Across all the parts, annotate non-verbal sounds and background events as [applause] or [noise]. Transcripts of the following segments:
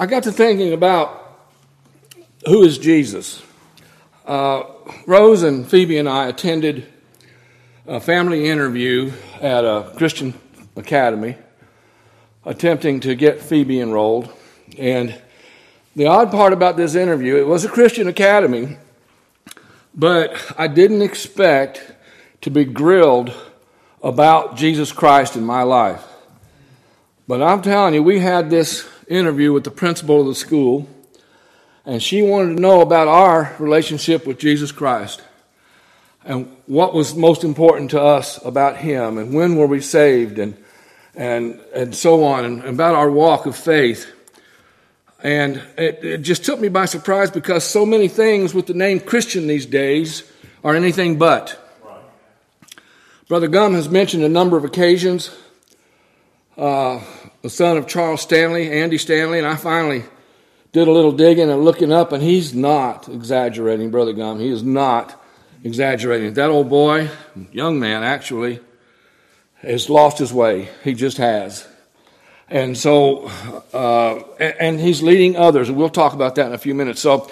I got to thinking about who is Jesus. Uh, Rose and Phoebe and I attended a family interview at a Christian academy, attempting to get Phoebe enrolled. And the odd part about this interview, it was a Christian academy, but I didn't expect to be grilled about Jesus Christ in my life. But I'm telling you, we had this interview with the principal of the school, and she wanted to know about our relationship with Jesus Christ and what was most important to us about Him and when were we saved and, and, and so on, and about our walk of faith. And it, it just took me by surprise because so many things with the name Christian these days are anything but. Brother Gum has mentioned a number of occasions uh, the son of Charles Stanley, Andy Stanley, and I finally did a little digging and looking up, and he's not exaggerating, Brother Gum. He is not exaggerating. That old boy, young man actually, has lost his way. He just has. And so, uh, and he's leading others, we'll talk about that in a few minutes. So,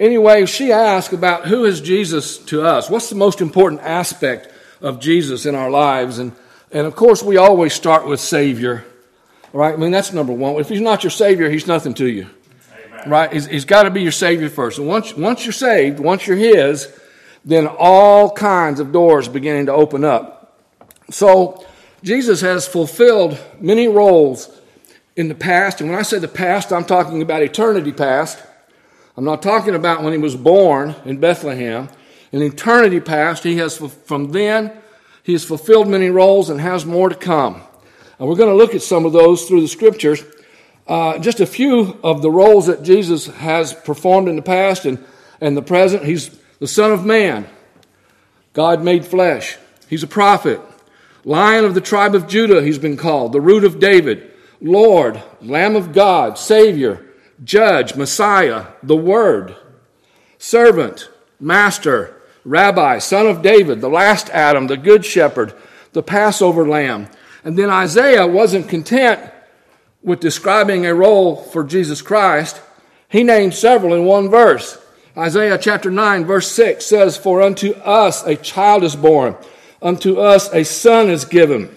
anyway, she asked about who is Jesus to us? What's the most important aspect of Jesus in our lives? And, and of course, we always start with Savior. Right? I mean, that's number one. If he's not your Savior, he's nothing to you. Amen. Right? he's, he's got to be your Savior first. And once, once you're saved, once you're his, then all kinds of doors beginning to open up. So, Jesus has fulfilled many roles in the past. And when I say the past, I'm talking about eternity past. I'm not talking about when he was born in Bethlehem. In eternity past, he has, from then, he has fulfilled many roles and has more to come. And we're going to look at some of those through the scriptures. Uh, just a few of the roles that Jesus has performed in the past and, and the present. He's the Son of Man, God made flesh. He's a prophet. Lion of the tribe of Judah, he's been called. The root of David. Lord, Lamb of God, Savior, Judge, Messiah, the Word. Servant, Master, Rabbi, Son of David, the last Adam, the Good Shepherd, the Passover Lamb, and then Isaiah wasn't content with describing a role for Jesus Christ. He named several in one verse. Isaiah chapter 9, verse 6 says, For unto us a child is born, unto us a son is given.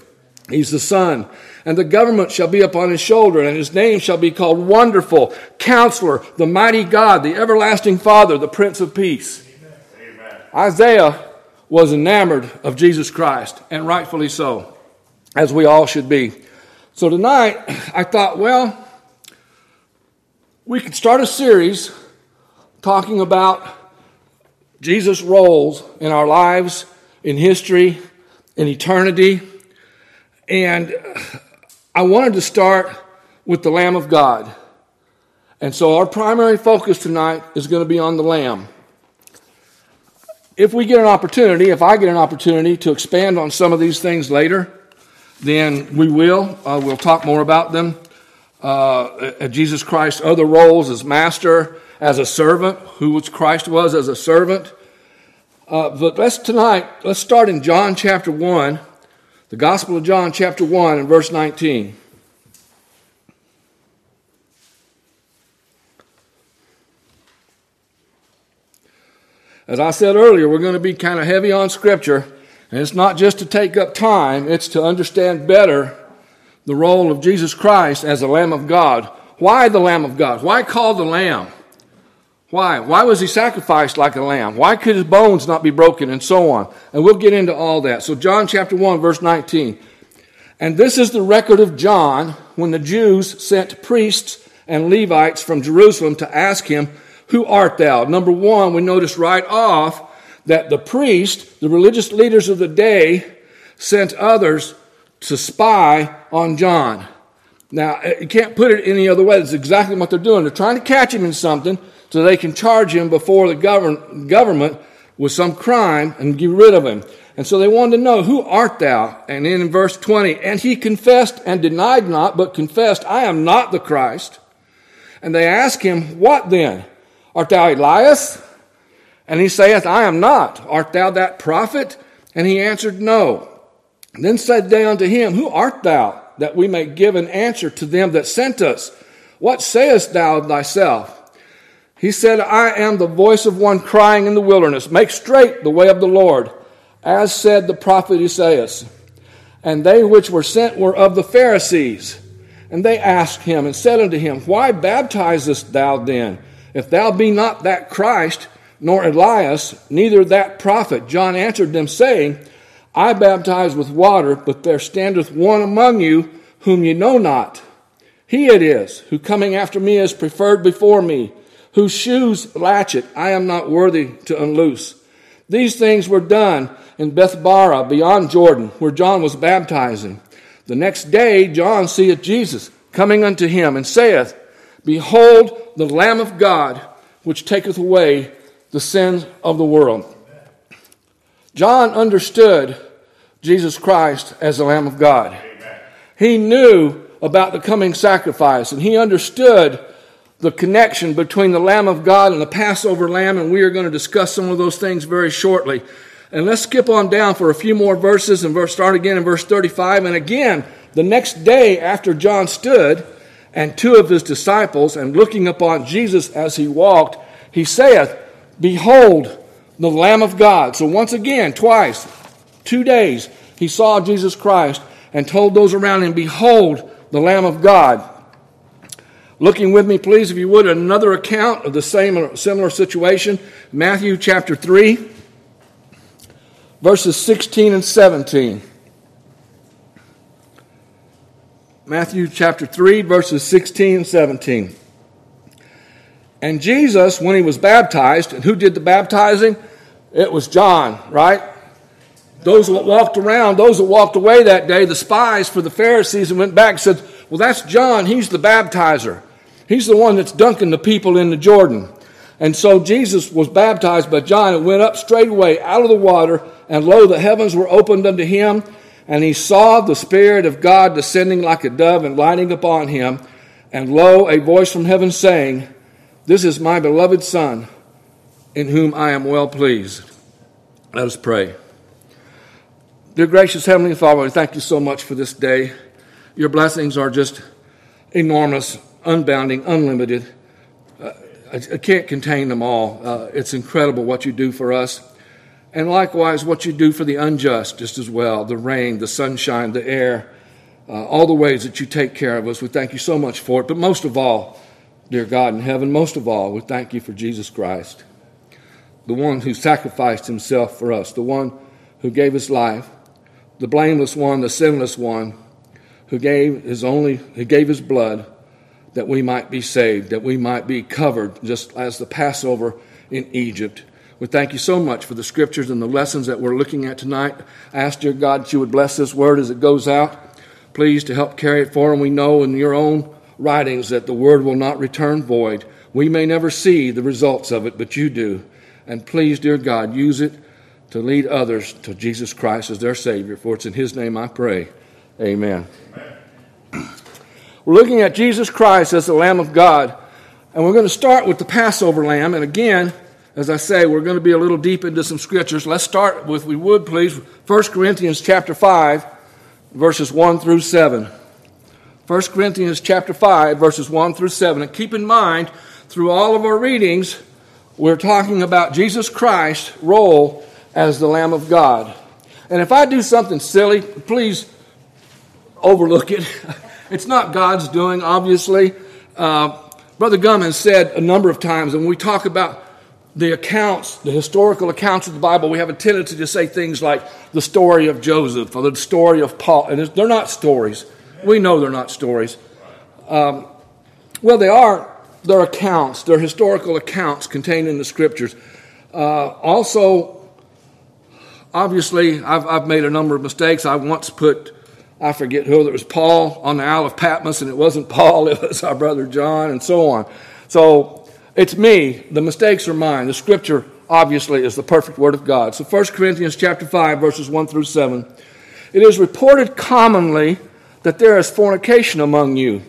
He's the son. And the government shall be upon his shoulder, and his name shall be called Wonderful, Counselor, the Mighty God, the Everlasting Father, the Prince of Peace. Amen. Isaiah was enamored of Jesus Christ, and rightfully so as we all should be. So tonight, I thought, well, we could start a series talking about Jesus' roles in our lives, in history, in eternity. And I wanted to start with the Lamb of God. And so our primary focus tonight is going to be on the Lamb. If we get an opportunity, if I get an opportunity to expand on some of these things later, then we will. Uh, we'll talk more about them. Uh, Jesus Christ's other roles as master, as a servant, who was Christ was as a servant. Uh, but let's tonight, let's start in John chapter 1, the Gospel of John chapter 1 and verse 19. As I said earlier, we're going to be kind of heavy on Scripture. And it's not just to take up time, it's to understand better the role of Jesus Christ as the Lamb of God. Why the Lamb of God? Why called the Lamb? Why? Why was he sacrificed like a lamb? Why could his bones not be broken and so on? And we'll get into all that. So, John chapter 1, verse 19. And this is the record of John when the Jews sent priests and Levites from Jerusalem to ask him, Who art thou? Number one, we notice right off that the priest, the religious leaders of the day, sent others to spy on John. Now, eh, you can't put it any other way. That's exactly what they're doing. They're trying to catch him in something so they can charge him before the govern- government with some crime and get rid of him. And so they wanted to know, Who art thou? And in verse 20, and he confessed and denied not, but confessed, I am not the Christ. And they asked him, What then? Art thou Elias? And he saith, I am not. Art thou that prophet? And he answered, No. Then said they unto him, Who art thou, that we may give an answer to them that sent us? What sayest thou of thyself? He said, I am the voice of one crying in the wilderness, Make straight the way of the Lord, as said the prophet Esaias. And they which were sent were of the Pharisees. And they asked him and said unto him, Why baptizest thou then? If thou be not that Christ, nor Elias, neither that prophet. John answered them, saying, I baptize with water, but there standeth one among you whom ye know not. He it is, who coming after me is preferred before me, whose shoes latchet I am not worthy to unloose. These things were done in Bethabara beyond Jordan, where John was baptizing. The next day John seeth Jesus coming unto him, and saith, Behold the Lamb of God, which taketh away the sins of the world. John understood Jesus Christ as the Lamb of God. He knew about the coming sacrifice, and he understood the connection between the Lamb of God and the Passover lamb, and we are going to discuss some of those things very shortly. And let's skip on down for a few more verses and verse, start again in verse 35. And again, the next day after John stood, and two of his disciples, and looking upon Jesus as he walked, he saith, Behold, the Lamb of God. So once again, twice, two days, he saw Jesus Christ and told those around him, Behold, the Lamb of God. Looking with me, please, if you would, another account of the same similar situation, Matthew chapter 3, verses 16 and 17. Matthew chapter 3, verses 16 and 17. And Jesus, when he was baptized, and who did the baptizing? It was John, right? Those that walked around, those that walked away that day, the spies for the Pharisees, and went back and said, Well, that's John. He's the baptizer. He's the one that's dunking the people in the Jordan. And so Jesus was baptized by John and went up straightway out of the water, and lo, the heavens were opened unto him, and he saw the Spirit of God descending like a dove and lighting upon him. And lo, a voice from heaven saying, This is my beloved Son, in whom I am well pleased. Let us pray. Dear gracious Heavenly Father, we thank you so much for this day. Your blessings are just enormous, unbounding, unlimited. Uh, I, I, can't contain them all. Uh, it's incredible what you do for us and likewise what you do for the unjust just as well the rain, the sunshine, the air, uh, all the ways that you take care of us. We thank you so much for it. But most of all, dear God in heaven, most of all, we thank you for Jesus Christ, the one who sacrificed himself for us, the one who gave his life, the blameless one, the sinless one, who gave his only, who gave his blood that we might be saved, that we might be covered, just as the Passover in Egypt. We thank you so much for the scriptures and the lessons that we're looking at tonight. I ask, dear God, that you would bless this word as it goes out. Please to help carry it forward. We know in your own writings that the word will not return void. We may never see the results of it, but you do. And please, dear God, use it to lead others to Jesus Christ as their Savior. For it's in His name I pray. Amen. Amen. We're looking at Jesus Christ as the Lamb of God. And we're going to start with the Passover lamb. And again, as I say, we're going to be a little deep into some scriptures. Let's start with, we would please, 1 Corinthians chapter 5, verses 1 through 7. 1 Corinthians chapter 5, verses 1 through 7. And keep in mind, through all of our readings, we're talking about Jesus Christ's role as the Lamb of God. And if I do something silly, please overlook it. [laughs] it's not God's doing, obviously. Uh, Brother Gum said a number of times, and when we talk about the accounts, the historical accounts of the Bible, we have a tendency to say things like the story of Joseph or the story of Paul, and they're not stories. We know they're not stories. Um, well, they are. They're accounts. They're historical accounts contained in the scriptures. Uh, also, obviously, I've, I've made a number of mistakes. I once put, I forget who, it was Paul on the Isle of Patmos, and it wasn't [laughs] Paul, it was our brother John, and so on. So it's me. The mistakes are mine. The scripture obviously is the perfect word of God. So 1 Corinthians chapter 5 verses 1 through 7. It is reported commonly that there is fornication among you.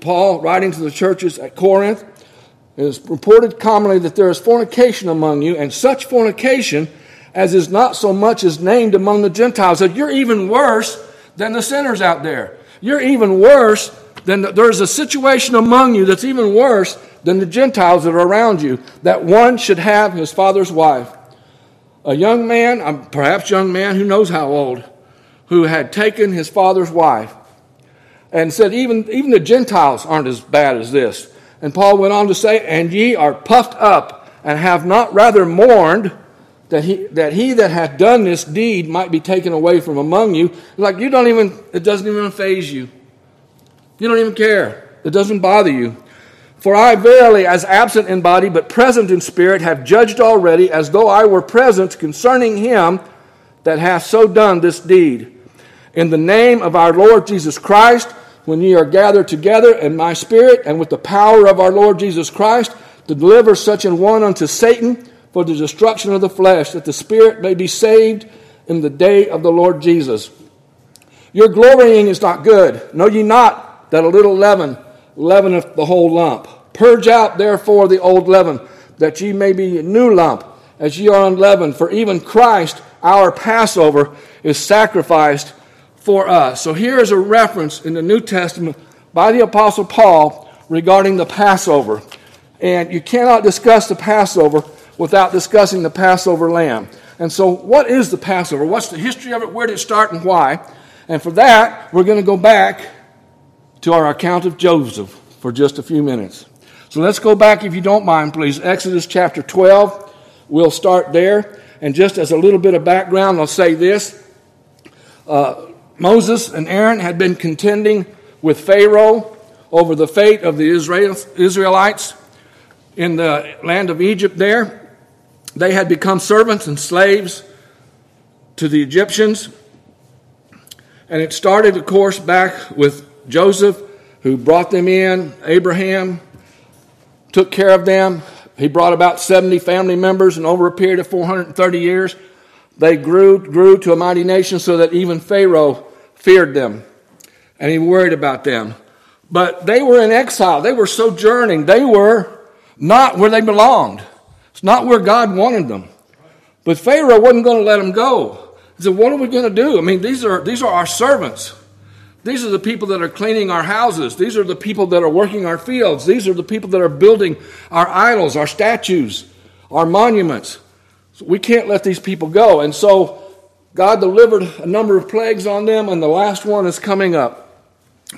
Paul writing to the churches at Corinth it is reported commonly that there is fornication among you and such fornication as is not so much as named among the Gentiles that you're even worse than the sinners out there. You're even worse then there's a situation among you that's even worse than the Gentiles that are around you, that one should have his father's wife. A young man, um, perhaps young man, who knows how old, who had taken his father's wife and said, even, even the Gentiles aren't as bad as this. And Paul went on to say, And ye are puffed up, and have not rather mourned that he that he that hath done this deed might be taken away from among you. Like you don't even, it doesn't even faze you. You don't even care. It doesn't bother you. For I verily, as absent in body, but present in spirit, have judged already, as though I were present concerning him that hath so done this deed. In the name of our Lord Jesus Christ, when ye are gathered together in my spirit and with the power of our Lord Jesus Christ, to deliver such an one unto Satan for the destruction of the flesh, that the spirit may be saved in the day of the Lord Jesus. Your glorying is not good. Know ye not that a little leaven leaveneth the whole lump? Purge out therefore the old leaven, that ye may be a new lump, as ye are unleavened. For even Christ, our Passover, is sacrificed for us. So here is a reference in the New Testament by the Apostle Paul regarding the Passover. And you cannot discuss the Passover without discussing the Passover lamb. And so, what is the Passover? What's the history of it? Where did it start and why? And for that, we're going to go back to our account of Joseph for just a few minutes. So let's go back, if you don't mind, please. Exodus chapter 12. We'll start there. And just as a little bit of background, I'll say this. Uh, Moses and Aaron had been contending with Pharaoh over the fate of the Israelites in the land of Egypt there. They had become servants and slaves to the Egyptians. And it started, of course, back with Joseph, who brought them in. Abraham took care of them. He brought about 70 family members, and over a period of 430 years, they grew, grew to a mighty nation so that even Pharaoh feared them and he worried about them. But they were in exile. They were sojourning. They were not where they belonged. It's not where God wanted them. But Pharaoh wasn't going to let them go. He said, What are we going to do? I mean, these are, these are our servants. These are the people that are cleaning our houses. These are the people that are working our fields. These are the people that are building our idols, our statues, our monuments. So we can't let these people go. And so God delivered a number of plagues on them, and the last one is coming up.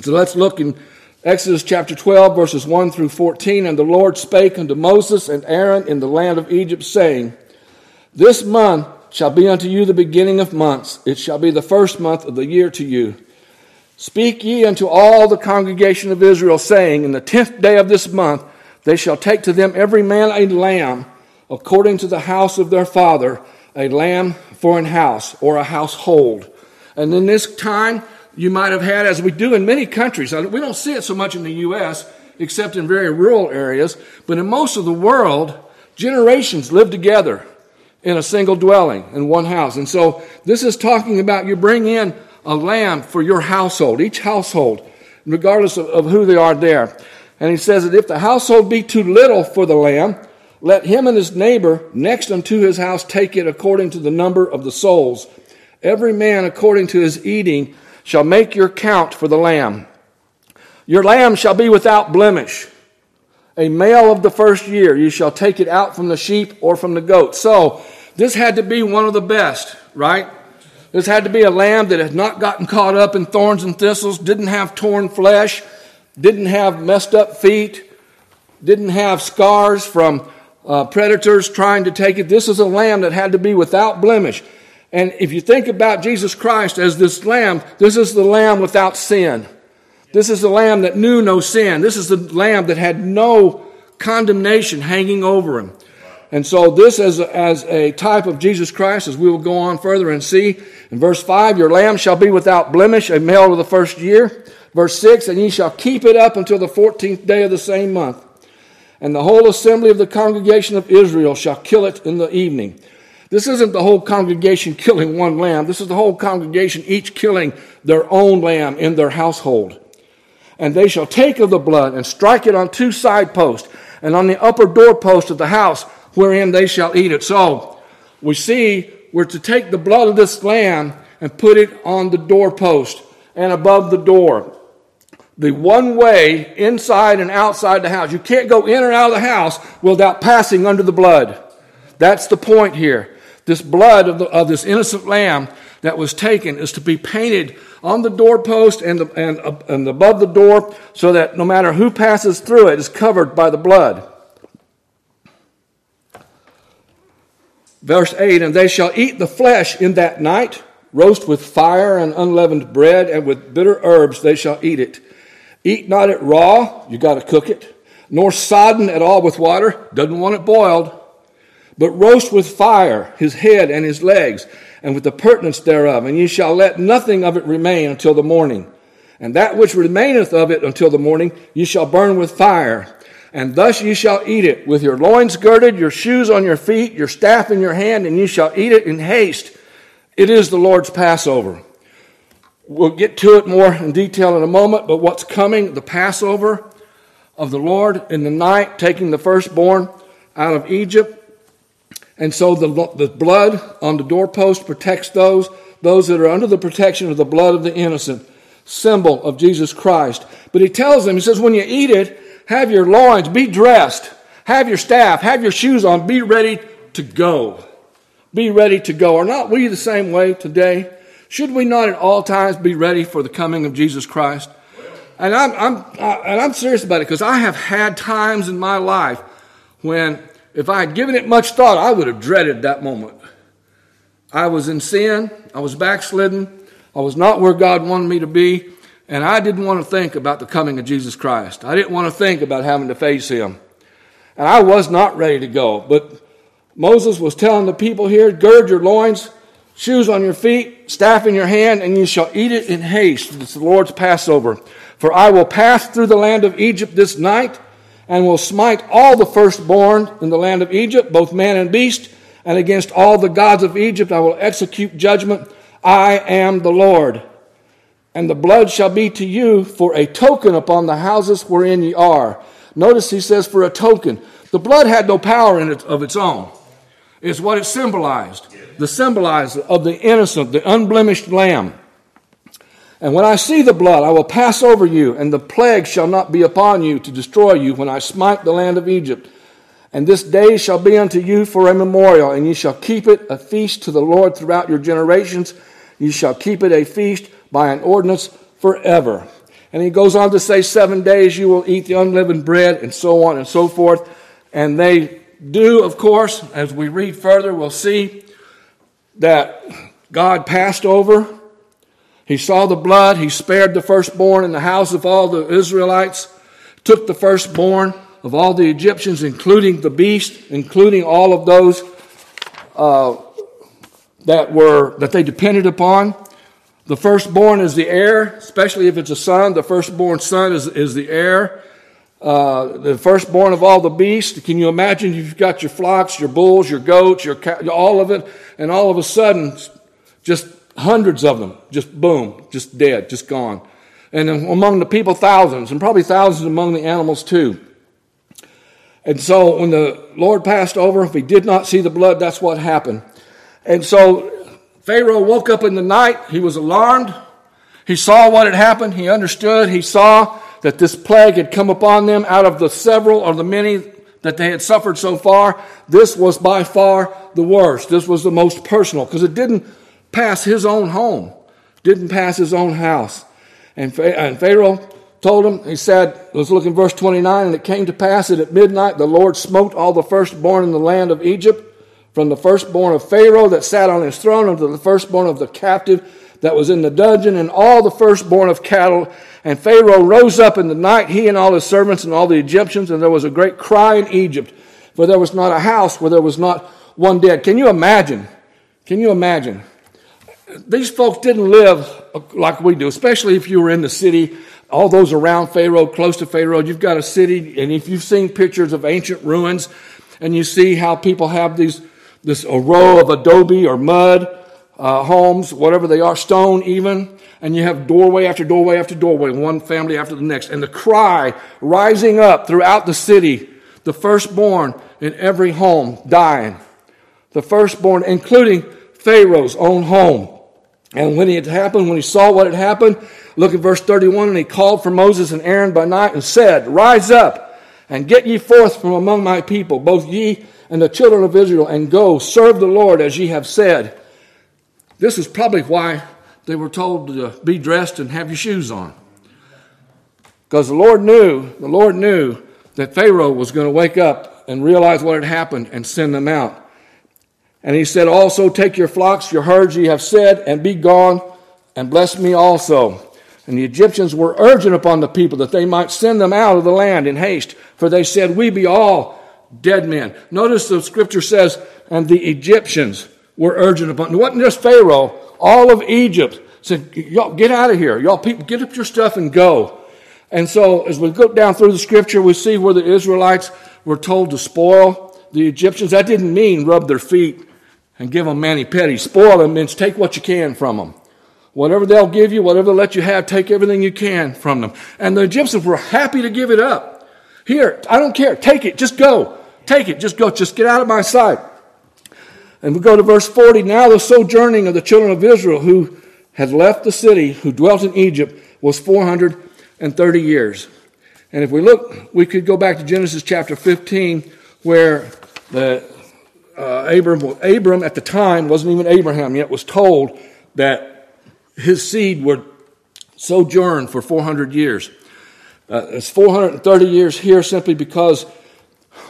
So let's look in Exodus chapter 12, verses 1 through 14. And the Lord spake unto Moses and Aaron in the land of Egypt, saying, This month shall be unto you the beginning of months. It shall be the first month of the year to you. Speak ye unto all the congregation of Israel, saying, In the tenth day of this month they shall take to them every man a lamb, according to the house of their father, a lamb for an house or a household. And in this time, you might have had, as we do in many countries, uh, we don't see it so much in the U.S., except in very rural areas, but in most of the world, generations live together in a single dwelling, in one house. And so this is talking about you bring in a lamb for your household, each household, regardless of, of who they are there. And he says that if the household be too little for the lamb, let him and his neighbor next unto his house take it according to the number of the souls. Every man according to his eating shall make your count for the lamb. Your lamb shall be without blemish. A male of the first year, you shall take it out from the sheep or from the goat. So, this had to be one of the best, right? This had to be a lamb that had not gotten caught up in thorns and thistles, didn't have torn flesh, didn't have messed up feet, didn't have scars from uh, predators trying to take it. This is a lamb that had to be without blemish. And if you think about Jesus Christ as this lamb, this is the lamb without sin. This is the lamb that knew no sin. This is the lamb that had no condemnation hanging over him. And so this as as a type of Jesus Christ, as we will go on further and see. In verse 5, your lamb shall be without blemish, a male of the first year. Verse 6, and ye shall keep it up until the 14th day of the same month and the whole assembly of the congregation of Israel shall kill it in the evening. This isn't the whole congregation [laughs] killing one lamb. This is the whole congregation each killing their own lamb in their household. And they shall take of the blood and strike it on two side posts and on the upper doorpost of the house wherein they shall eat it. So we see we're to take the blood of this lamb and put it on the doorpost and above the door. The one way inside and outside the house. You can't go in or out of the house without passing under the blood. That's the point here. This blood of, the, of this innocent lamb that was taken is to be painted on the doorpost and, the, and, uh, and above the door so that no matter who passes through it is covered by the blood. Verse 8 And they shall eat the flesh in that night, roast with fire and unleavened bread, and with bitter herbs they shall eat it. Eat not it raw, you got to cook it, nor sodden at all with water, doesn't want it boiled, but roast with fire his head and his legs, and with the purtenance thereof, and ye shall let nothing of it remain until the morning. And that which remaineth of it until the morning ye shall burn with fire. And thus ye shall eat it, with your loins girded, your shoes on your feet, your staff in your hand, and ye shall eat it in haste. It is the Lord's Passover. We'll get to it more in detail in a moment, but what's coming, the Passover of the Lord in the night, taking the firstborn out of Egypt. And so the, the blood on the doorpost protects those, those that are under the protection of the blood of the innocent, symbol of Jesus Christ. But he tells them, he says, when you eat it, have your loins, be dressed, have your staff, have your shoes on, be ready to go. Be ready to go. Are not we the same way today? Should we not at all times be ready for the coming of Jesus Christ? And I'm, I'm, and I'm serious about it because I have had times in my life when, if I had given it much thought, I would have dreaded that moment. I was in sin, I was backslidden, I was not where God wanted me to be, and I didn't want to think about the coming of Jesus Christ. I didn't want to think about having to face him. And I was not ready to go. But Moses was telling the people here gird your loins, shoes on your feet, staff in your hand, and you shall eat it in haste. It's the Lord's Passover. For I will pass through the land of Egypt this night, and will smite all the firstborn in the land of Egypt, both man and beast, and against all the gods of Egypt I will execute judgment. I am the Lord and the blood shall be to you for a token upon the houses wherein ye are. Notice he says, for a token. The blood had no power in it of its own. It's what it symbolized. The symbolized of the innocent, the unblemished lamb. And when I see the blood, I will pass over you, and the plague shall not be upon you to destroy you when I smite the land of Egypt. And this day shall be unto you for a memorial, and ye shall keep it a feast to the Lord throughout your generations. Ye shall keep it a feast by an ordinance forever. And he goes on to say, Seven days you will eat the unleavened bread, and so on and so forth. And they do, of course, as we read further, we'll see that God passed over. He saw the blood. He spared the firstborn in the house of all the Israelites, took the firstborn of all the Egyptians, including the beast, including all of those uh, that were that they depended upon. The firstborn is the heir, especially if it's a son. The firstborn son is, is the heir. Uh, the firstborn of all the beasts. Can you imagine you've got your flocks, your bulls, your goats, your all of it, and all of a sudden, just hundreds of them, just boom, just dead, just gone. And among the people, thousands, and probably thousands among the animals too. And so when the Lord passed over, if he did not see the blood, that's what happened. And so Pharaoh woke up in the night. He was alarmed. He saw what had happened. He understood. He saw that this plague had come upon them out of the several or the many that they had suffered so far. This was by far the worst. This was the most personal because it didn't pass his own home, didn't pass his own house. And, Pharaoh told him, he said, let's look in verse 29, and it came to pass that at midnight the Lord smote all the firstborn in the land of Egypt from the firstborn of Pharaoh that sat on his throne unto the firstborn of the captive that was in the dungeon, and all the firstborn of cattle. And Pharaoh rose up in the night, he and all his servants and all the Egyptians, and there was a great cry in Egypt, for there was not a house where there was not one dead. Can you imagine? Can you imagine? These folks didn't live like we do, especially if you were in the city. All those around Pharaoh, close to Pharaoh, you've got a city, and if you've seen pictures of ancient ruins, and you see how people have these this a row of adobe or mud uh, homes, whatever they are, stone even, and you have doorway after doorway after doorway, one family after the next, and the cry rising up throughout the city, the firstborn in every home dying, the firstborn, including Pharaoh's own home. And when it happened, when he saw what had happened, look at verse 31, and he called for Moses and Aaron by night and said, Rise up and get ye forth from among my people, both ye and the children of Israel, and go serve the Lord as ye have said. This is probably why they were told to be dressed and have your shoes on. Because the Lord knew, the Lord knew that Pharaoh was going to wake up and realize what had happened and send them out. And he said, Also take your flocks, your herds, ye have said, and be gone, and bless me also. And the Egyptians were urgent upon the people that they might send them out of the land in haste, for they said, We be all dead men. Notice the scripture says, and the Egyptians were urgent upon. It wasn't just Pharaoh, all of Egypt said, Y'all get out of here. Y'all people, get up your stuff and go. And so as we go down through the scripture, we see where the Israelites were told to spoil the Egyptians. That didn't mean rub their feet and give them mani petty. Spoil them means take what you can from them. Whatever they'll give you, whatever they'll let you have, take everything you can from them. And the Egyptians were happy to give it up. Here, I don't care. Take it. Just go. Take it. Just go. Just get out of my sight. And we go to verse 40. Now the sojourning of the children of Israel who had left the city, who dwelt in Egypt, was 430 years. And if we look, we could go back to Genesis chapter 15, where the uh, Abram, Abram at the time wasn't even Abraham yet, was told that his seed would sojourn for 400 years. Uh, it's 430 years here simply because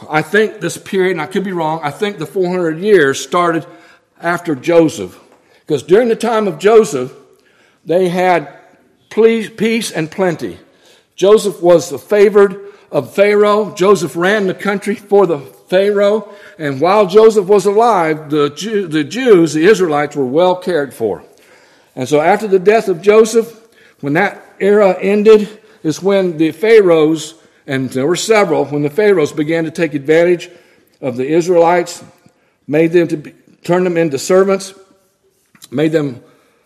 I think this period, and I could be wrong, I think the 400 years started after Joseph. Because during the time of Joseph, they had peace and plenty. Joseph was the favored of Pharaoh. Joseph ran the country for the Pharaoh. And while Joseph was alive, the, Jew, the Jews, the Israelites, were well cared for. And so after the death of Joseph, when that era ended, is when the Pharaohs, and there were several, when the Pharaohs began to take advantage of the Israelites, made them to be, turn them into servants, made them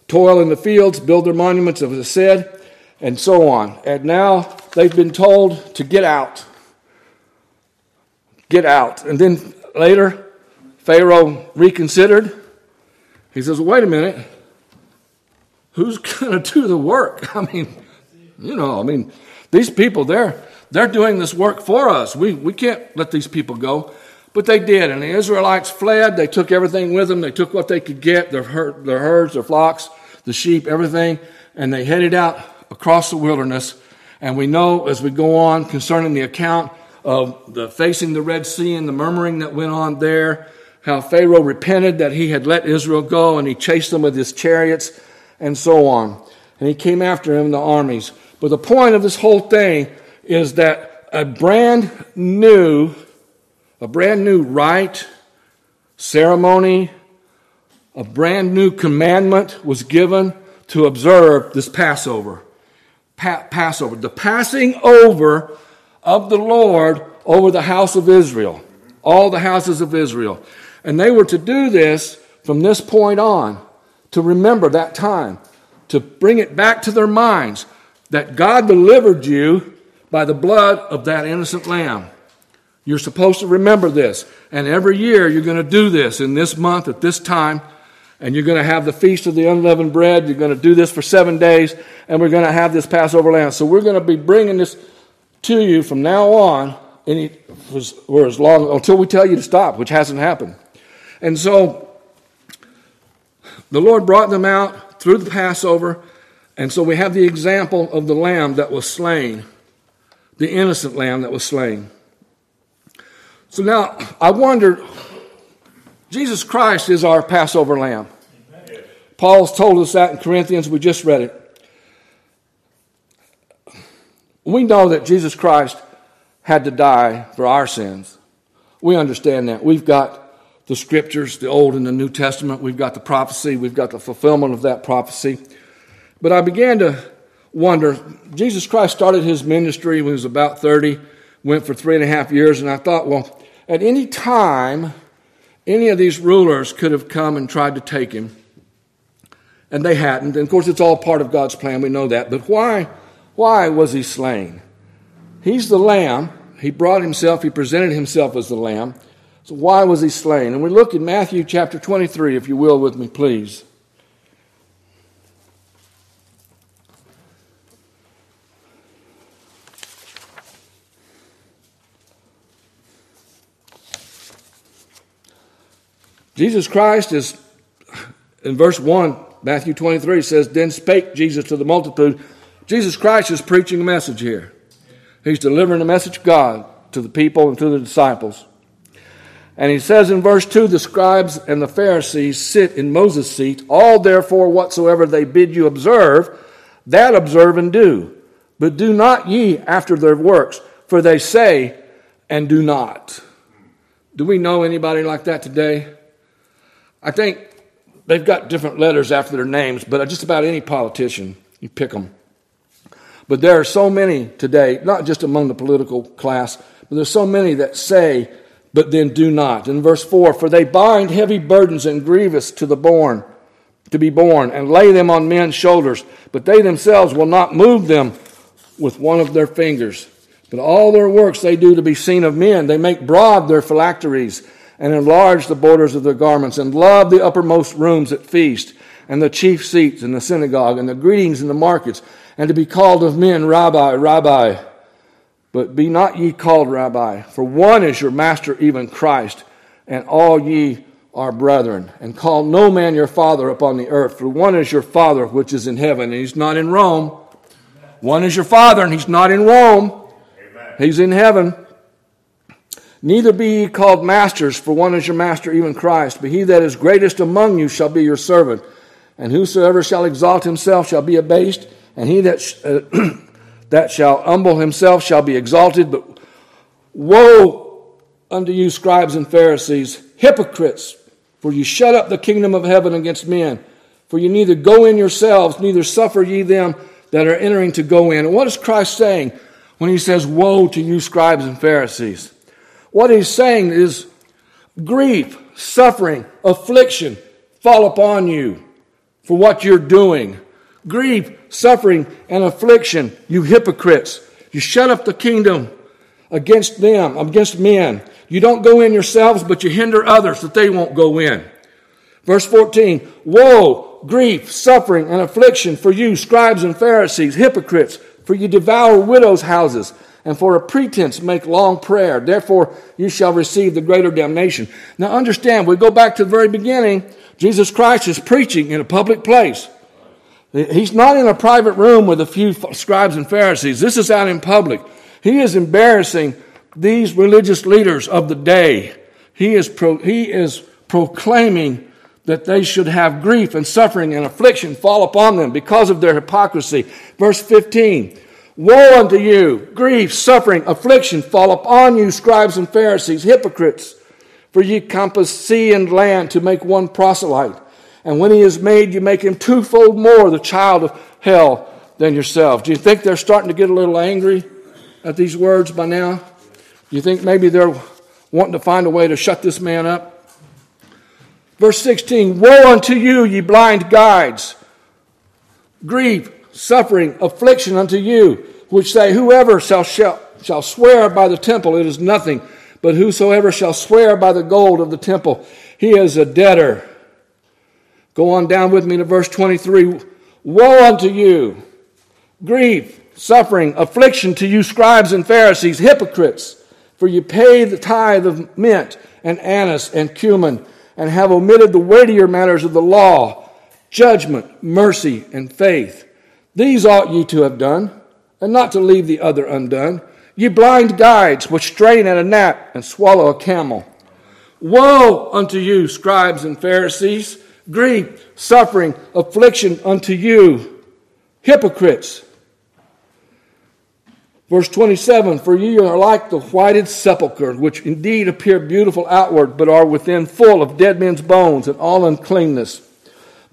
toil in the fields, build their monuments, as I said, and so on. And now they've been told to get out. Get out. And then later, Pharaoh reconsidered. He says, wait a minute. Who's going to do the work? [laughs] I mean, you know, I mean, these people, they're, they're doing this work for us. We, we can't let these people go. But they did, and the Israelites fled. They took everything with them. They took what they could get their, herd, their herds, their flocks, the sheep, everything, and they headed out across the wilderness. And we know as we go on concerning the account of the facing the Red Sea and the murmuring that went on there, how Pharaoh repented that he had let Israel go and he chased them with his chariots and so on. And he came after him, the armies. But the point of this whole thing is that a brand new a brand new rite, ceremony, a brand new commandment was given to observe this Passover. Pa- Passover, the passing over of the Lord over the house of Israel, all the houses of Israel. And they were to do this from this point on, to remember that time, to bring it back to their minds that God delivered you by the blood of that innocent lamb. You're supposed to remember this. And every year you're going to do this in this month at this time. And you're going to have the Feast of the Unleavened Bread. You're going to do this for seven days. And we're going to have this Passover lamb. So we're going to be bringing this to you from now on any, for as long until we tell you to stop, which hasn't happened. And so the Lord brought them out through the Passover. And so we have the example of the lamb that was slain, the innocent lamb that was slain. So now I wonder Jesus Christ is our Passover lamb. Paul's told us that in Corinthians. We just read it. We know that Jesus Christ had to die for our sins. We understand that. We've got the scriptures, the Old and the New Testament. We've got the prophecy. We've got the fulfillment of that prophecy. But I began to wonder Jesus Christ started his ministry when he was about 30, went for three and a half years, and I thought, well, at any time, any of these rulers could have come and tried to take him, and they hadn't. And of course, it's all part of God's plan, we know that. But why, why was he slain? He's the lamb. He brought himself, he presented himself as the lamb. So why was he slain? And we look in Matthew chapter 23, if you will, with me, please. Jesus Christ is, in verse 1, Matthew 23 says, Then spake Jesus to the multitude. Jesus Christ is preaching a message here. He's delivering a message of God to the people and to the disciples. And he says in verse 2 the scribes and the Pharisees sit in Moses' seat. All therefore whatsoever they bid you observe, that observe and do. But do not ye after their works, for they say and do not. Do we know anybody like that today? I think they've got different letters after their names, but just about any politician, you pick them. But there are so many today, not just among the political class, but there's so many that say, but then do not. In verse 4, for they bind heavy burdens and grievous to the born, to be borne, and lay them on men's shoulders, but they themselves will not move them with one of their fingers. But all their works they do to be seen of men. They make broad their phylacteries and enlarge the borders of their garments, and love the uppermost rooms at feast, and the chief seats in the synagogue, and the greetings in the markets, and to be called of men, Rabbi, Rabbi. But be not ye called rabbi, for one is your master, even Christ, and all ye are brethren. And call no man your father upon the earth, for one is your father which is in heaven, and he's not in Rome. One is your father, and he's not in Rome. He's in heaven. Neither be ye called masters, for one is your master, even Christ. But he that is greatest among you shall be your servant. And whosoever shall exalt himself shall be abased, and he that uh, [clears throat] that shall humble himself shall be exalted, but woe unto you, scribes and Pharisees, hypocrites, for you shut up the kingdom of heaven against men. For you neither go in yourselves, neither suffer ye them that are entering to go in. And what is Christ saying when he says, Woe to you, scribes and Pharisees? What he's saying is grief, suffering, affliction fall upon you for what you're doing grief, suffering, and affliction, you hypocrites. You shut up the kingdom against them, against men. You don't go in yourselves, but you hinder others that they won't go in. Verse 14 Woe, grief, suffering, and affliction for you, scribes and Pharisees, hypocrites, for you devour widows' houses, and for a pretense make long prayer. Therefore, you shall receive the greater damnation. Now, understand, we go back to the very beginning. Jesus Christ is preaching in a public place. He's not in a private room with a few scribes and Pharisees. This is out in public. He is embarrassing these religious leaders of the day. He is, pro, he is proclaiming that they should have grief and suffering and affliction fall upon them because of their hypocrisy. Verse 15 Woe unto you, grief, suffering, affliction fall upon you, scribes and Pharisees, hypocrites! For ye compass sea and land to make one proselyte. And when he is made, you make him twofold more the child of hell than yourself. Do you think they're starting to get a little angry at these words by now? Do you think maybe they're wanting to find a way to shut this man up? Verse 16 Woe unto you, ye blind guides! Grief, suffering, affliction unto you, which say, Whoever shall, shall, shall swear by the temple, it is nothing. But whosoever shall swear by the gold of the temple, he is a debtor. Go on down with me to verse 23. Woe unto you, grief, suffering, affliction to you, scribes and Pharisees, hypocrites, for you pay the tithe of mint and anise and cumin, and have omitted the weightier matters of the law, judgment, mercy, and faith. These ought ye to have done, and not to leave the other undone. Ye blind guides, which strain at a gnat and swallow a camel. Woe unto you, scribes and Pharisees! grief, suffering, affliction unto you, hypocrites. Verse 27 For ye are like the whited sepulchre, which indeed appear beautiful outward, but are within full of dead men's bones and all uncleanness.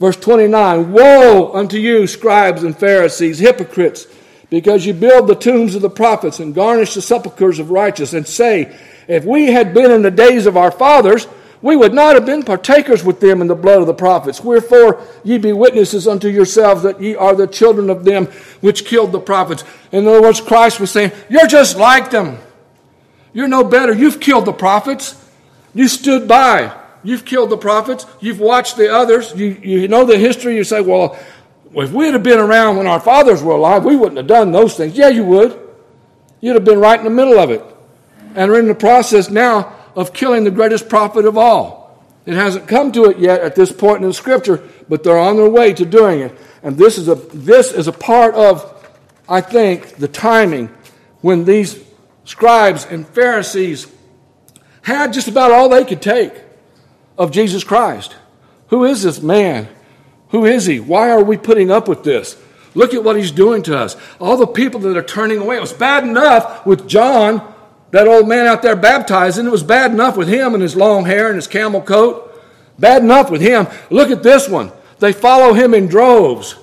Verse 29 Woe unto you, scribes and Pharisees, hypocrites, because you build the tombs of the prophets and garnish the sepulchres of righteous, and say, If we had been in the days of our fathers, we would not have been partakers with them in the blood of the prophets. Wherefore ye be witnesses unto yourselves that ye are the children of them which killed the prophets. In other words, Christ was saying, You're just like them. You're no better. You've killed the prophets. You stood by. You've killed the prophets. You've watched the others. You, you know the history. You say, Well, if we'd have been around when our fathers were alive, we wouldn't have done those things. Yeah, you would. You'd have been right in the middle of it. And we're in the process now of killing the greatest prophet of all. It hasn't come to it yet at this point in the scripture, but they're on their way to doing it. And this is a, this is a part of, I think, the timing when these scribes and Pharisees had just about all they could take of Jesus Christ. Who is this man? Who is he? Why are we putting up with this? Look at what he's doing to us. All the people that are turning away. It was bad enough with John, that old man out there baptizing. It was bad enough with him and his long hair and his camel coat. Bad enough with him. Look at this one. They follow him in droves.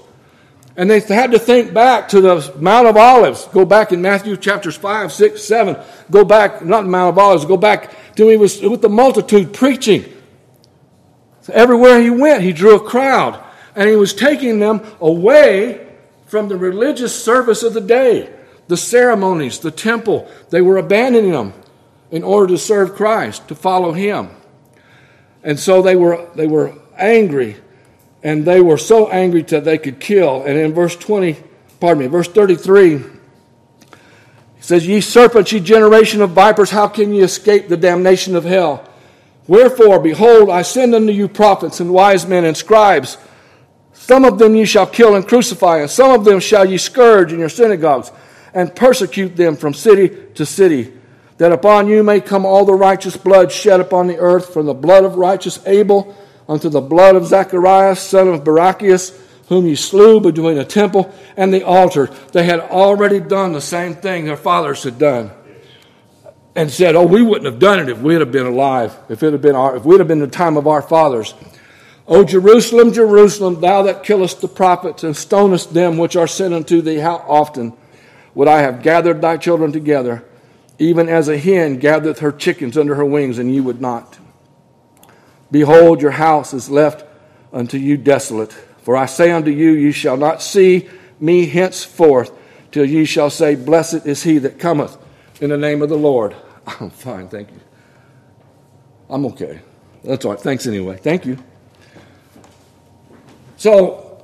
And they had to think back to the Mount of Olives. Go back in Matthew chapters 5, 6, 7. Go back, not Mount of Olives, go back to he was with the multitude preaching. So everywhere he went, he drew a crowd. And he was taking them away from the religious service of the day, the ceremonies, the temple. They were abandoning them in order to serve Christ, to follow him. And so they were, they were angry, and they were so angry that they could kill. And in verse 20, pardon me, verse 33, he says, Ye serpents, ye generation of vipers, how can ye escape the damnation of hell? Wherefore, behold, I send unto you prophets and wise men and scribes. Some of them ye shall kill and crucify, and some of them shall ye scourge in your synagogues, and persecute them from city to city, that upon you may come all the righteous blood shed upon the earth, from the blood of righteous Abel unto the blood of Zacharias, son of Barachias, whom ye slew between the temple and the altar. They had already done the same thing their fathers had done. And said, Oh, we wouldn't have done it if we'd have been alive, if it had been our, if we'd have been the time of our fathers. O Jerusalem, Jerusalem, thou that killest the prophets and stonest them which are sent unto thee, how often would I have gathered thy children together, even as a hen gathereth her chickens under her wings, and ye would not? Behold, your house is left unto you desolate. For I say unto you, ye shall not see me henceforth till ye shall say, Blessed is he that cometh in the name of the Lord. [laughs] I'm fine, thank you. I'm okay. That's all right. Thanks anyway. Thank you. So,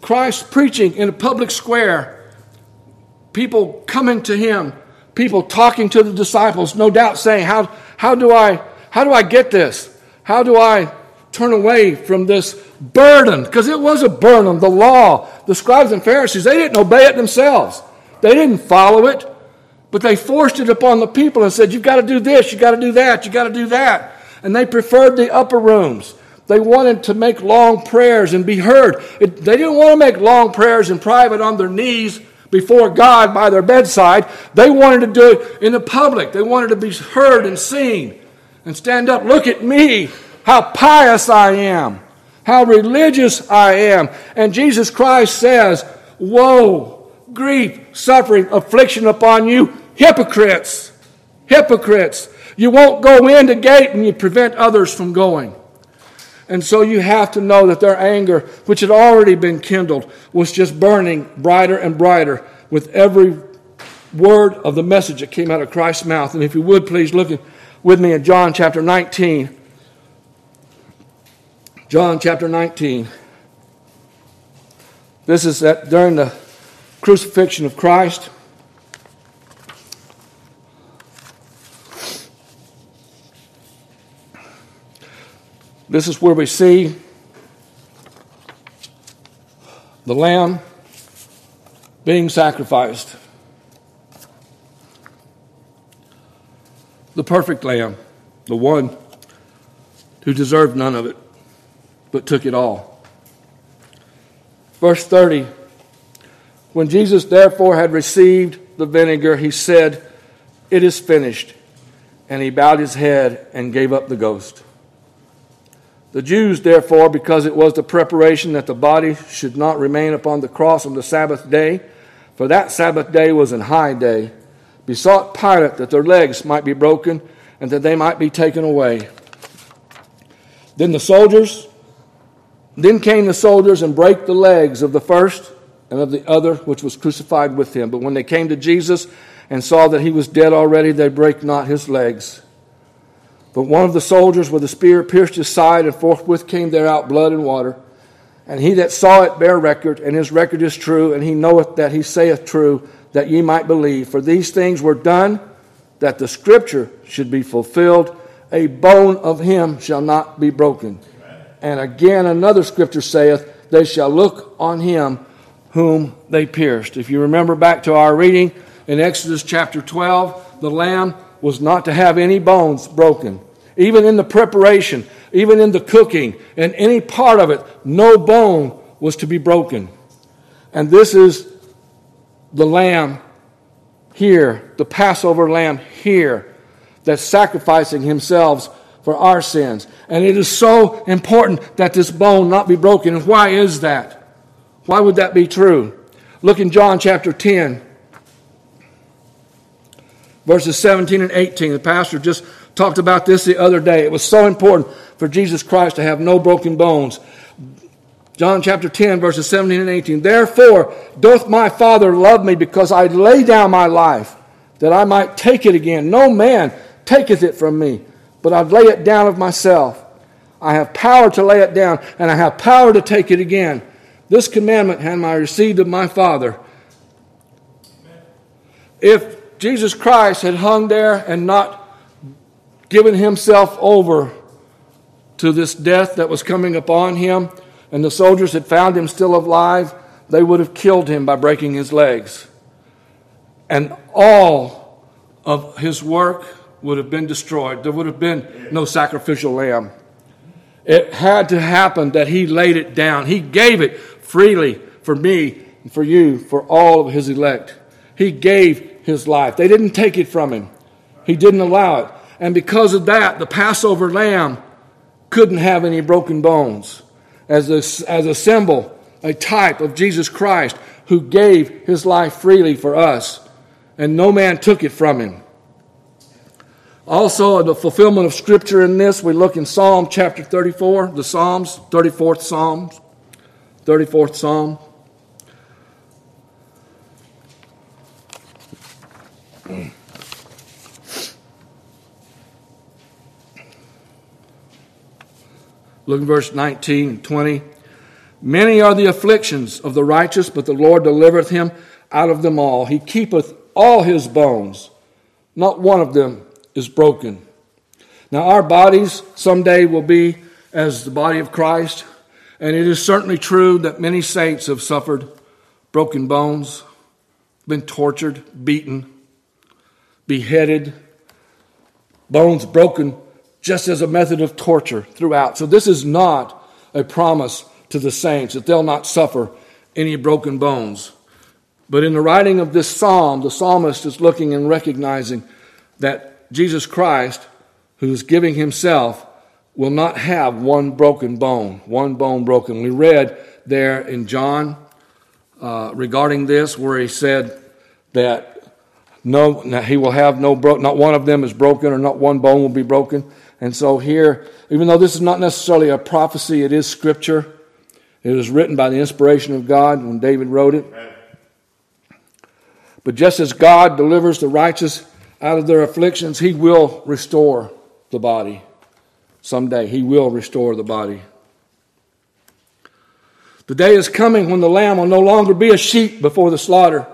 Christ preaching in a public square, people coming to him, people talking to the disciples, no doubt saying, How, how, do, I, how do I get this? How do I turn away from this burden? Because it was a burden. The law, the scribes and Pharisees, they didn't obey it themselves, they didn't follow it. But they forced it upon the people and said, You've got to do this, you've got to do that, you've got to do that. And they preferred the upper rooms. They wanted to make long prayers and be heard. It, they didn't want to make long prayers in private on their knees before God by their bedside. They wanted to do it in the public. They wanted to be heard and seen and stand up. Look at me, how pious I am, how religious I am. And Jesus Christ says, Woe, grief, suffering, affliction upon you, hypocrites, hypocrites. You won't go in the gate and you prevent others from going. And so you have to know that their anger, which had already been kindled, was just burning brighter and brighter with every word of the message that came out of Christ's mouth. And if you would please look with me in John chapter 19. John chapter 19. This is that during the crucifixion of Christ. This is where we see the lamb being sacrificed. The perfect lamb, the one who deserved none of it, but took it all. Verse 30 When Jesus therefore had received the vinegar, he said, It is finished. And he bowed his head and gave up the ghost. The Jews, therefore, because it was the preparation that the body should not remain upon the cross on the Sabbath day, for that Sabbath day was an high day, besought Pilate that their legs might be broken and that they might be taken away. Then the soldiers, then came the soldiers and brake the legs of the first and of the other which was crucified with him. But when they came to Jesus and saw that he was dead already, they brake not his legs. But one of the soldiers with a spear pierced his side, and forthwith came there out blood and water. And he that saw it bare record, and his record is true, and he knoweth that he saith true, that ye might believe. For these things were done that the scripture should be fulfilled. a bone of him shall not be broken. And again, another scripture saith, They shall look on him whom they pierced. If you remember back to our reading in Exodus chapter 12, the lamb was not to have any bones broken. Even in the preparation, even in the cooking, and any part of it, no bone was to be broken. And this is the lamb here, the Passover lamb here, that's sacrificing himself for our sins. And it is so important that this bone not be broken. And why is that? Why would that be true? Look in John chapter 10, verses 17 and 18. The pastor just talked about this the other day. It was so important for Jesus Christ to have no broken bones. John chapter 10, verses 17 and 18. Therefore doth my Father love me because I lay down my life that I might take it again. No man taketh it from me, but I lay it down of myself. I have power to lay it down, and I have power to take it again. This commandment have I received of my Father. If Jesus Christ had hung there and not given himself over to this death that was coming upon him, and the soldiers had found him still alive, they would have killed him by breaking his legs. And all of his work would have been destroyed. There would have been no sacrificial lamb. It had to happen that he laid it down. He gave it freely for me, for you, for all of his elect. He gave his life. They didn't take it from him, he didn't allow it. And because of that, the Passover lamb couldn't have any broken bones as a, as a symbol, a type of Jesus Christ who gave his life freely for us, and no man took it from him. Also, the fulfillment of Scripture in this, we look in Psalm chapter 34, the Psalms, 34th Psalm, 34th Psalm. Mm. Look at verse 19 and 20. Many are the afflictions of the righteous, but the Lord delivereth him out of them all. He keepeth all his bones, not one of them is broken. Now, our bodies someday will be as the body of Christ, and it is certainly true that many saints have suffered broken bones, been tortured, beaten, beheaded, bones broken just as a method of torture throughout. So this is not a promise to the saints that they'll not suffer any broken bones. But in the writing of this psalm, the psalmist is looking and recognizing that Jesus Christ, who is giving himself, will not have one broken bone, one bone broken. We read there in John uh, regarding this where he said that no, he will have no bro- not one of them is broken or not one bone will be broken. And so here, even though this is not necessarily a prophecy, it is scripture. It was written by the inspiration of God when David wrote it. But just as God delivers the righteous out of their afflictions, he will restore the body. Someday, he will restore the body. The day is coming when the lamb will no longer be a sheep before the slaughter.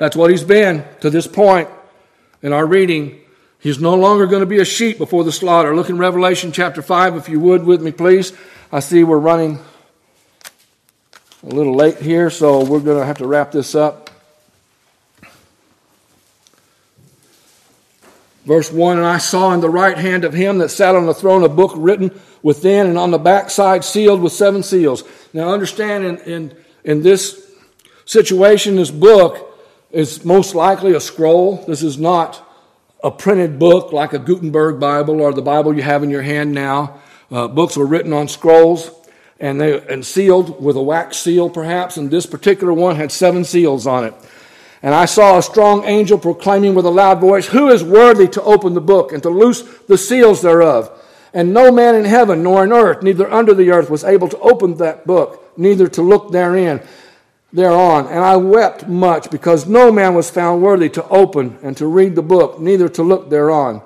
That's what he's been to this point in our reading. He's no longer going to be a sheep before the slaughter. Look in Revelation chapter 5, if you would, with me, please. I see we're running a little late here, so we're going to have to wrap this up. Verse 1 And I saw in the right hand of him that sat on the throne a book written within and on the backside sealed with seven seals. Now, understand in, in, in this situation, this book is most likely a scroll. This is not a printed book like a Gutenberg Bible or the Bible you have in your hand now. Uh, books were written on scrolls and they and sealed with a wax seal, perhaps. And this particular one had seven seals on it. And I saw a strong angel proclaiming with a loud voice, "Who is worthy to open the book and to loose the seals thereof?" And no man in heaven nor in earth, neither under the earth, was able to open that book, neither to look therein thereon. And I wept much, because no man was found worthy to open and to read the book, neither to look thereon.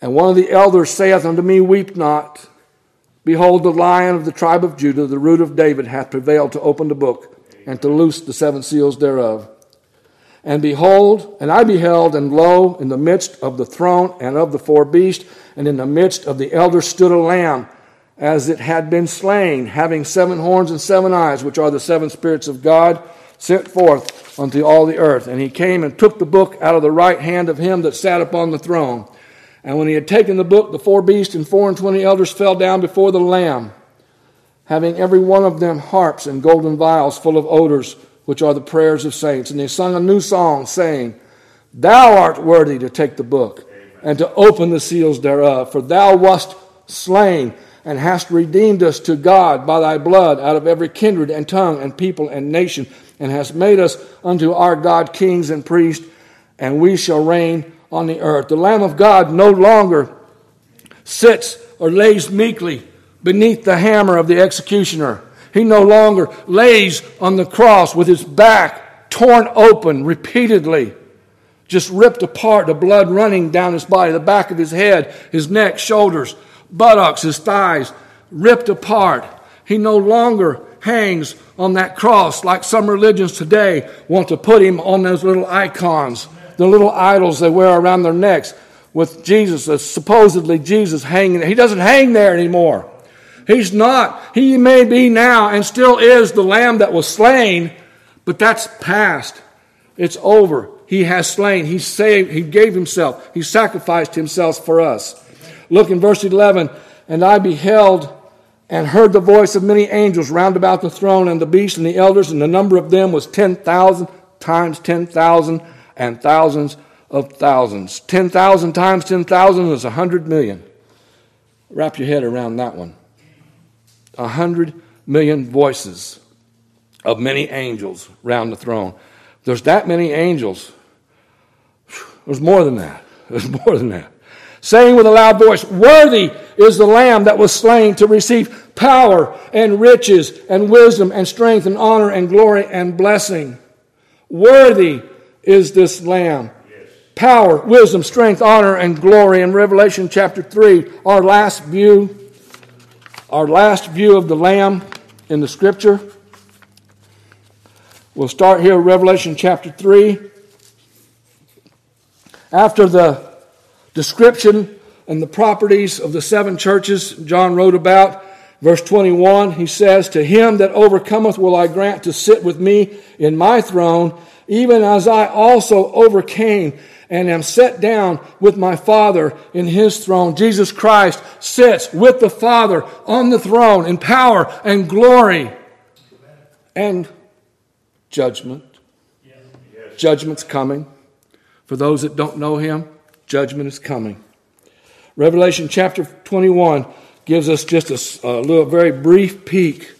And one of the elders saith unto me, Weep not. Behold, the lion of the tribe of Judah, the root of David, hath prevailed to open the book and to loose the seven seals thereof. And behold, and I beheld, and lo, in the midst of the throne and of the four beasts, and in the midst of the elders stood a lamb, as it had been slain, having seven horns and seven eyes, which are the seven spirits of God, sent forth unto all the earth. And he came and took the book out of the right hand of him that sat upon the throne. And when he had taken the book, the four beasts and four and twenty elders fell down before the Lamb, having every one of them harps and golden vials full of odors which are the prayers of saints. And they sung a new song, saying, Thou art worthy to take the book and to open the seals thereof, for thou wast slain and hast redeemed us to God by thy blood out of every kindred and tongue and people and nation, and hast made us unto our God kings and priests, and we shall reign on the earth. The Lamb of God no longer sits or lays meekly beneath the hammer of the executioner. He no longer lays on the cross with his back torn open repeatedly, just ripped apart, the blood running down his body, the back of his head, his neck, shoulders, buttocks, his thighs, ripped apart. He no longer hangs on that cross like some religions today want to put him on those little icons, the little idols they wear around their necks with Jesus, uh, supposedly Jesus hanging. He doesn't hang there anymore. He's not. He may be now and still is the lamb that was slain, but that's past. It's over. He has slain. He saved. He gave himself. He sacrificed himself for us. Look in verse 11. And I beheld and heard the voice of many angels round about the throne and the beast and the elders, and the number of them was 10,000 times 10,000 and thousands of thousands. 10,000 times 10,000 is 100 million. Wrap your head around that one a hundred million voices of many angels round the throne. There's that many angels. There's more than that. [laughs] There's more than that. Saying with a loud voice, Worthy is the Lamb that was slain to receive power and riches and wisdom and strength and honor and glory and blessing. Worthy is this Lamb. Power, wisdom, strength, honor, and glory. In Revelation chapter 3, our last view our last view of the Lamb in the Scripture. We'll start here, Revelation chapter 3. After the description and the properties of the seven churches John wrote about, verse 21, he says, To him that overcometh will I grant to sit with me in my throne, even as I also overcame and am set down with my Father in his throne. Jesus Christ sits with the Father on the throne in power and glory and judgment. Judgment's coming. For those that don't know him, judgment is coming. Revelation chapter 21 gives us just a, a little very brief peek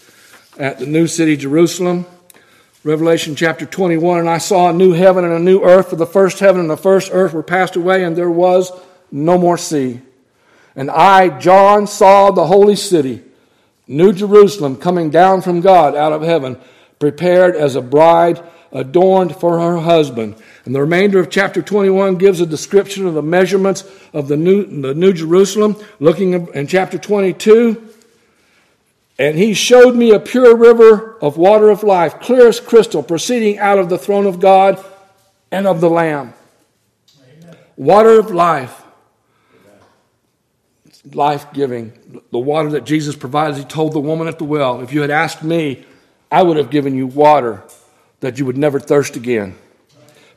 at the new city, Jerusalem. Revelation chapter 21, and I saw a new heaven and a new earth, for the first heaven and the first earth were passed away, and there was no more sea. And I, John, saw the holy city, New Jerusalem, coming down from God out of heaven, prepared as a bride adorned for her husband. And the remainder of chapter 21 gives a description of the measurements of the New, the new Jerusalem. Looking in chapter 22, and he showed me a pure river of water of life, clear as crystal, proceeding out of the throne of God and of the Lamb. Amen. Water of life. Life giving. The water that Jesus provides. He told the woman at the well, If you had asked me, I would have given you water that you would never thirst again.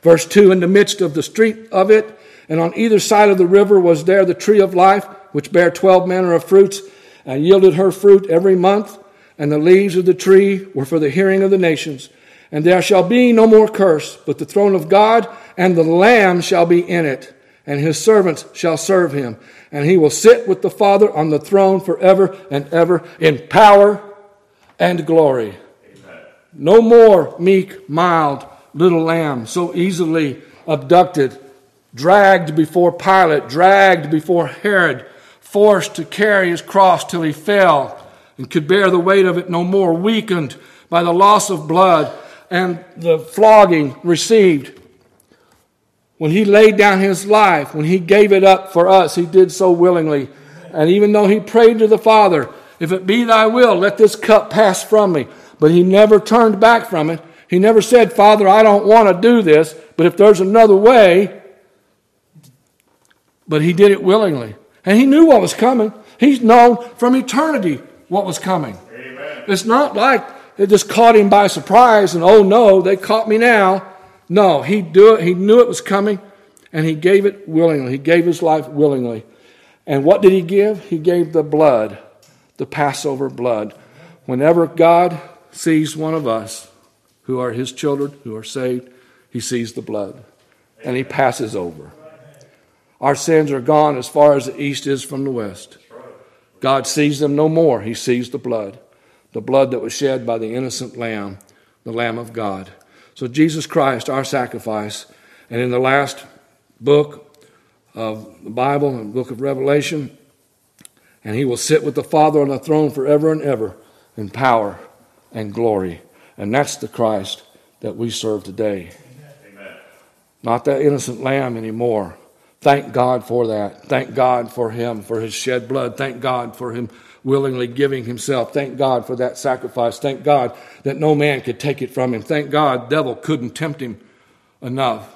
Verse 2 In the midst of the street of it, and on either side of the river was there the tree of life, which bare twelve manner of fruits and yielded her fruit every month, and the leaves of the tree were for the hearing of the nations. And there shall be no more curse, but the throne of God and the Lamb shall be in it, and his servants shall serve him. And he will sit with the Father on the throne forever and ever in power and glory. No more meek, mild little lamb, so easily abducted, dragged before Pilate, dragged before Herod, forced to carry his cross till he fell and could bear the weight of it no more, weakened by the loss of blood and the flogging received. When he laid down his life, when he gave it up for us, he did so willingly. And even though he prayed to the Father, if it be thy will, let this cup pass from me. But he never turned back from it. He never said, Father, I don't want to do this, but if there's another way, but he did it willingly. And he knew what was coming. He's known from eternity what was coming. Amen. It's not like it just caught him by surprise and, oh no, they caught me now. No, he, do it, he knew it was coming and he gave it willingly. He gave his life willingly. And what did he give? He gave the blood, the Passover blood. Whenever God sees one of us who are his children, who are saved, he sees the blood and he passes over. Our sins are gone as far as the east is from the west. God sees them no more. He sees the blood, the blood that was shed by the innocent lamb, the Lamb of God. So, Jesus Christ, our sacrifice, and in the last book of the Bible, the book of Revelation, and he will sit with the Father on the throne forever and ever in power and glory. And that's the Christ that we serve today. Amen. Not that innocent lamb anymore, Thank God for that. Thank God for him, for his shed blood. Thank God for him willingly giving himself. Thank God for that sacrifice. Thank God that no man could take it from him. Thank God devil couldn't tempt him enough.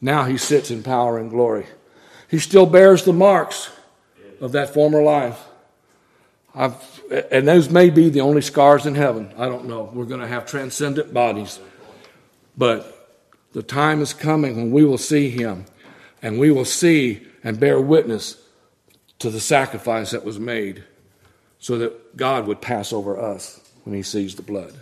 Now he sits in power and glory. He still bears the marks of that former life. I've, and those may be the only scars in heaven. I don't know. We're going to have transcendent bodies. But the time is coming when we will see him and we will see and bear witness to the sacrifice that was made so that God would pass over us when he sees the blood.